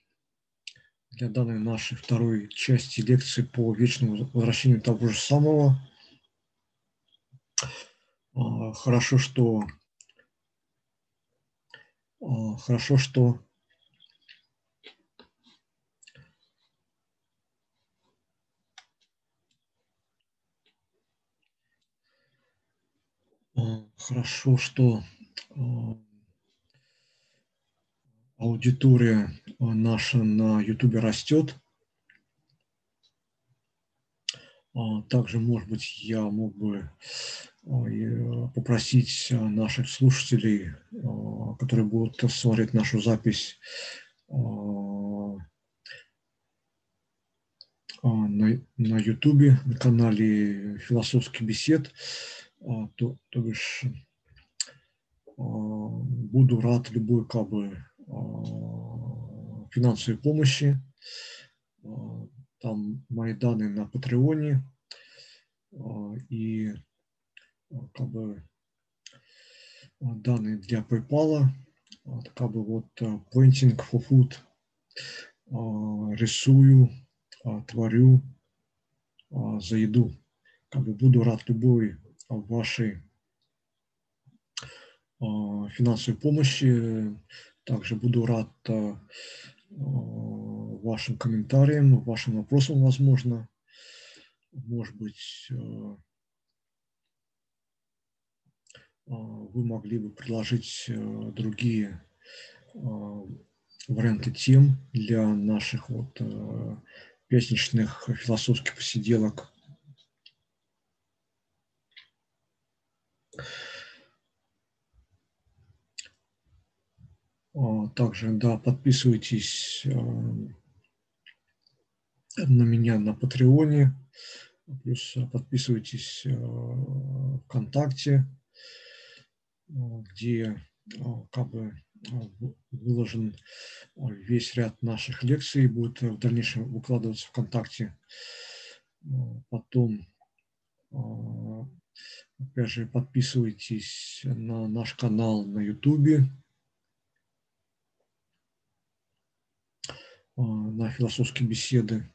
для данной нашей второй части лекции по вечному возвращению того же самого. А, Хорошо, что а, хорошо, что а, хорошо, что аудитория наша на YouTube растет. А, Также, может быть, я мог бы а, э, попросить а, наших слушателей, а, которые будут смотреть нашу запись а, а, на, на YouTube, на канале «Философский бесед», а, то, то бишь а, буду рад любой как бы а, финансовой помощи. Там мои данные на Патреоне и как бы данные для PayPal, как бы вот Pointing for Food, рисую, творю за еду. Как бы буду рад любой вашей финансовой помощи. Также буду рад вашим комментариям, вашим вопросам, возможно. Может быть, а, а, вы могли бы предложить а, другие варианты тем для наших вот пятничных философских посиделок. Также, да, подписывайтесь на меня на Патреоне, плюс а, подписывайтесь а, ВКонтакте, а, где как бы выложен весь ряд наших лекций, будет в дальнейшем выкладываться ВКонтакте. Потом, опять же, подписывайтесь на наш канал на Ютубе, на философские беседы.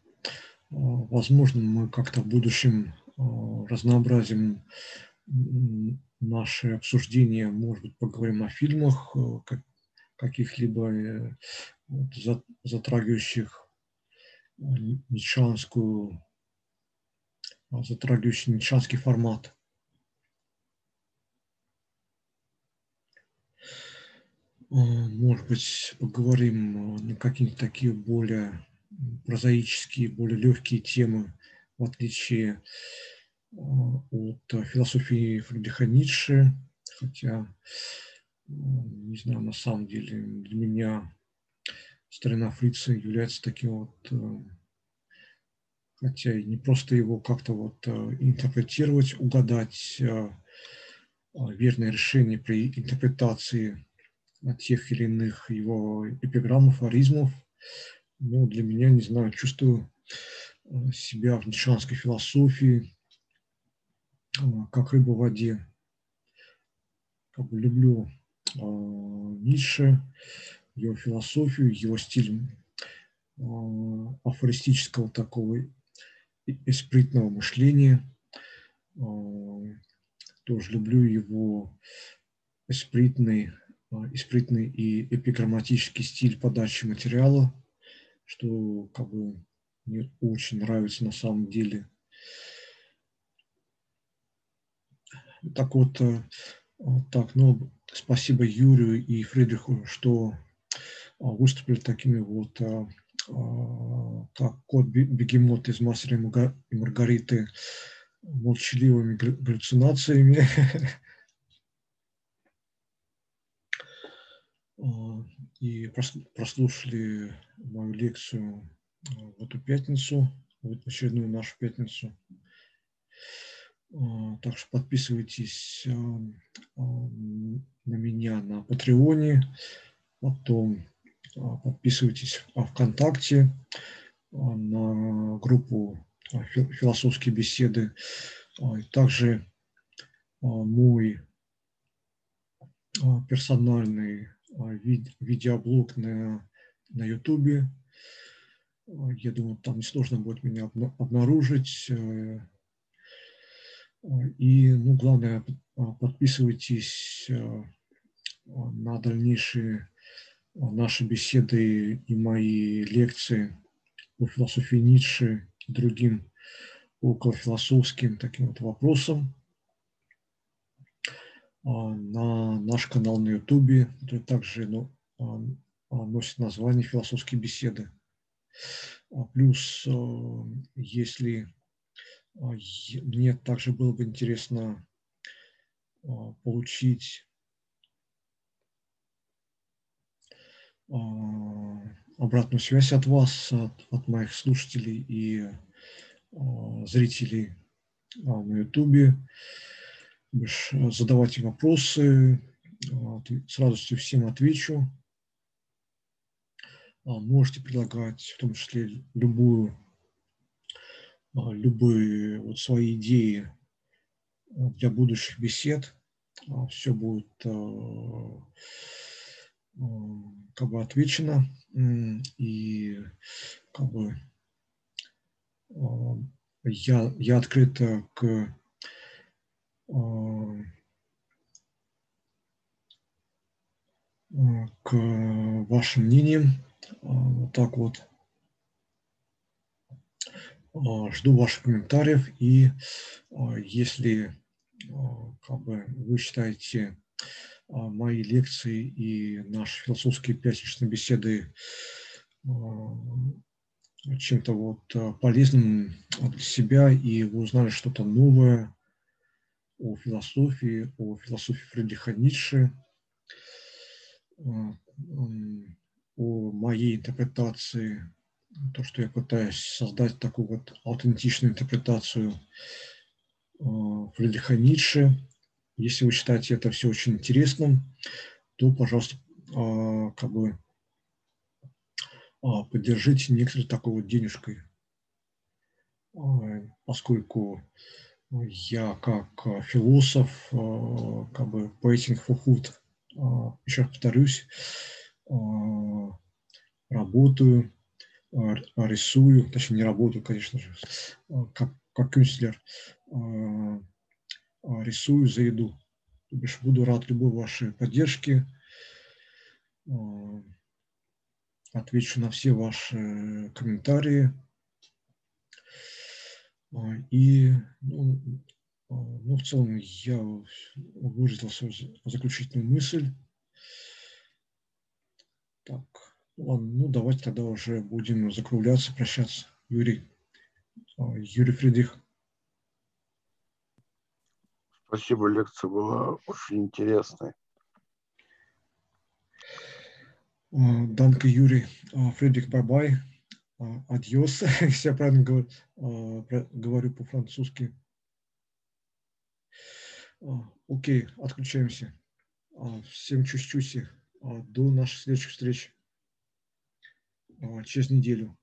Возможно, мы как-то в будущем а, разнообразим наши обсуждения, может быть, поговорим о фильмах э, как- каких-либо э, затрагивающих ницшанскую, а, затрагивающий ницшанский формат. Может быть, поговорим на какие-то такие более прозаические, более легкие темы, в отличие а, от а, философии Фридриха Ницше, хотя, а, не знаю, на самом деле для меня старина Фрица является таким вот, хотя и не просто его как-то вот интерпретировать, угадать верное решение при интерпретации тех или иных его эпиграммов, аризмов. Но для меня, не знаю, чувствую а, себя в ницшанской философии, а, как рыба в воде. Как бы люблю а, Ницше, его философию, его стиль а, афористического такого эспритного мышления. Тоже люблю его эспритный, эспритный и эпиграмматический стиль подачи материала, что как бы мне очень нравится на самом деле. Так вот, так, ну, спасибо Юрию и Фридриху, что выступили такими вот как кот бегемот из мастера и Маргариты молчаливыми галлюцинациями. И прослушали мою лекцию в эту пятницу, в очередную нашу пятницу. Так что подписывайтесь на меня на Патреоне, потом подписывайтесь ВКонтакте на группу «Философские беседы». Также мой персональный видеоблог на, на YouTube. Я думаю, там несложно будет меня обнаружить. Э, и, ну, главное, подписывайтесь э, на дальнейшие наши беседы и мои лекции по философии Ницше и другим околофилософским таким вот вопросам а, на наш канал на Ютубе, который также ну, а, а, носит название «Философские беседы». Плюс, если мне также было бы интересно получить А, обратную связь от вас, от, от моих слушателей и а, зрителей а, на Ютубе. Задавайте вопросы, с радостью всем отвечу. Можете предлагать в том числе любую, любые вот свои идеи для будущих бесед. Все будет как бы отвечено, и как бы я, я открыт к к вашим мнениям. Вот так вот. Жду ваших комментариев. И если как бы, вы считаете а, мои лекции и наши философские пятничные беседы а, чем-то вот а, полезным для себя, и вы узнали что-то новое о философии, о философии Фридриха Ницше, о моей интерпретации, то, что я пытаюсь создать такую вот аутентичную интерпретацию Фридриха Ницше – если вы считаете это все очень интересным, то, пожалуйста, а, как бы поддержите некоторой такой вот денежкой, поскольку я как философ, как бы поэтинг for food, еще раз повторюсь, работаю, рисую, точнее не работаю, конечно же, как, как кюнстлер, рисую за еду. Буду рад любой вашей поддержке. Отвечу на все ваши комментарии. А, и ну, ну, в целом я выразил свою заключительную мысль. Так, ладно, ну давайте тогда уже будем закругляться, прощаться. Юрий, Юрий Фридрих. Спасибо, лекция была очень интересной. Danke Юрий. Фредерик, bye-bye. Adiós, если я правильно говорю, говорю по-французски. Окей, отключаемся. Всем чус-чус. До наших следующих встреч через неделю.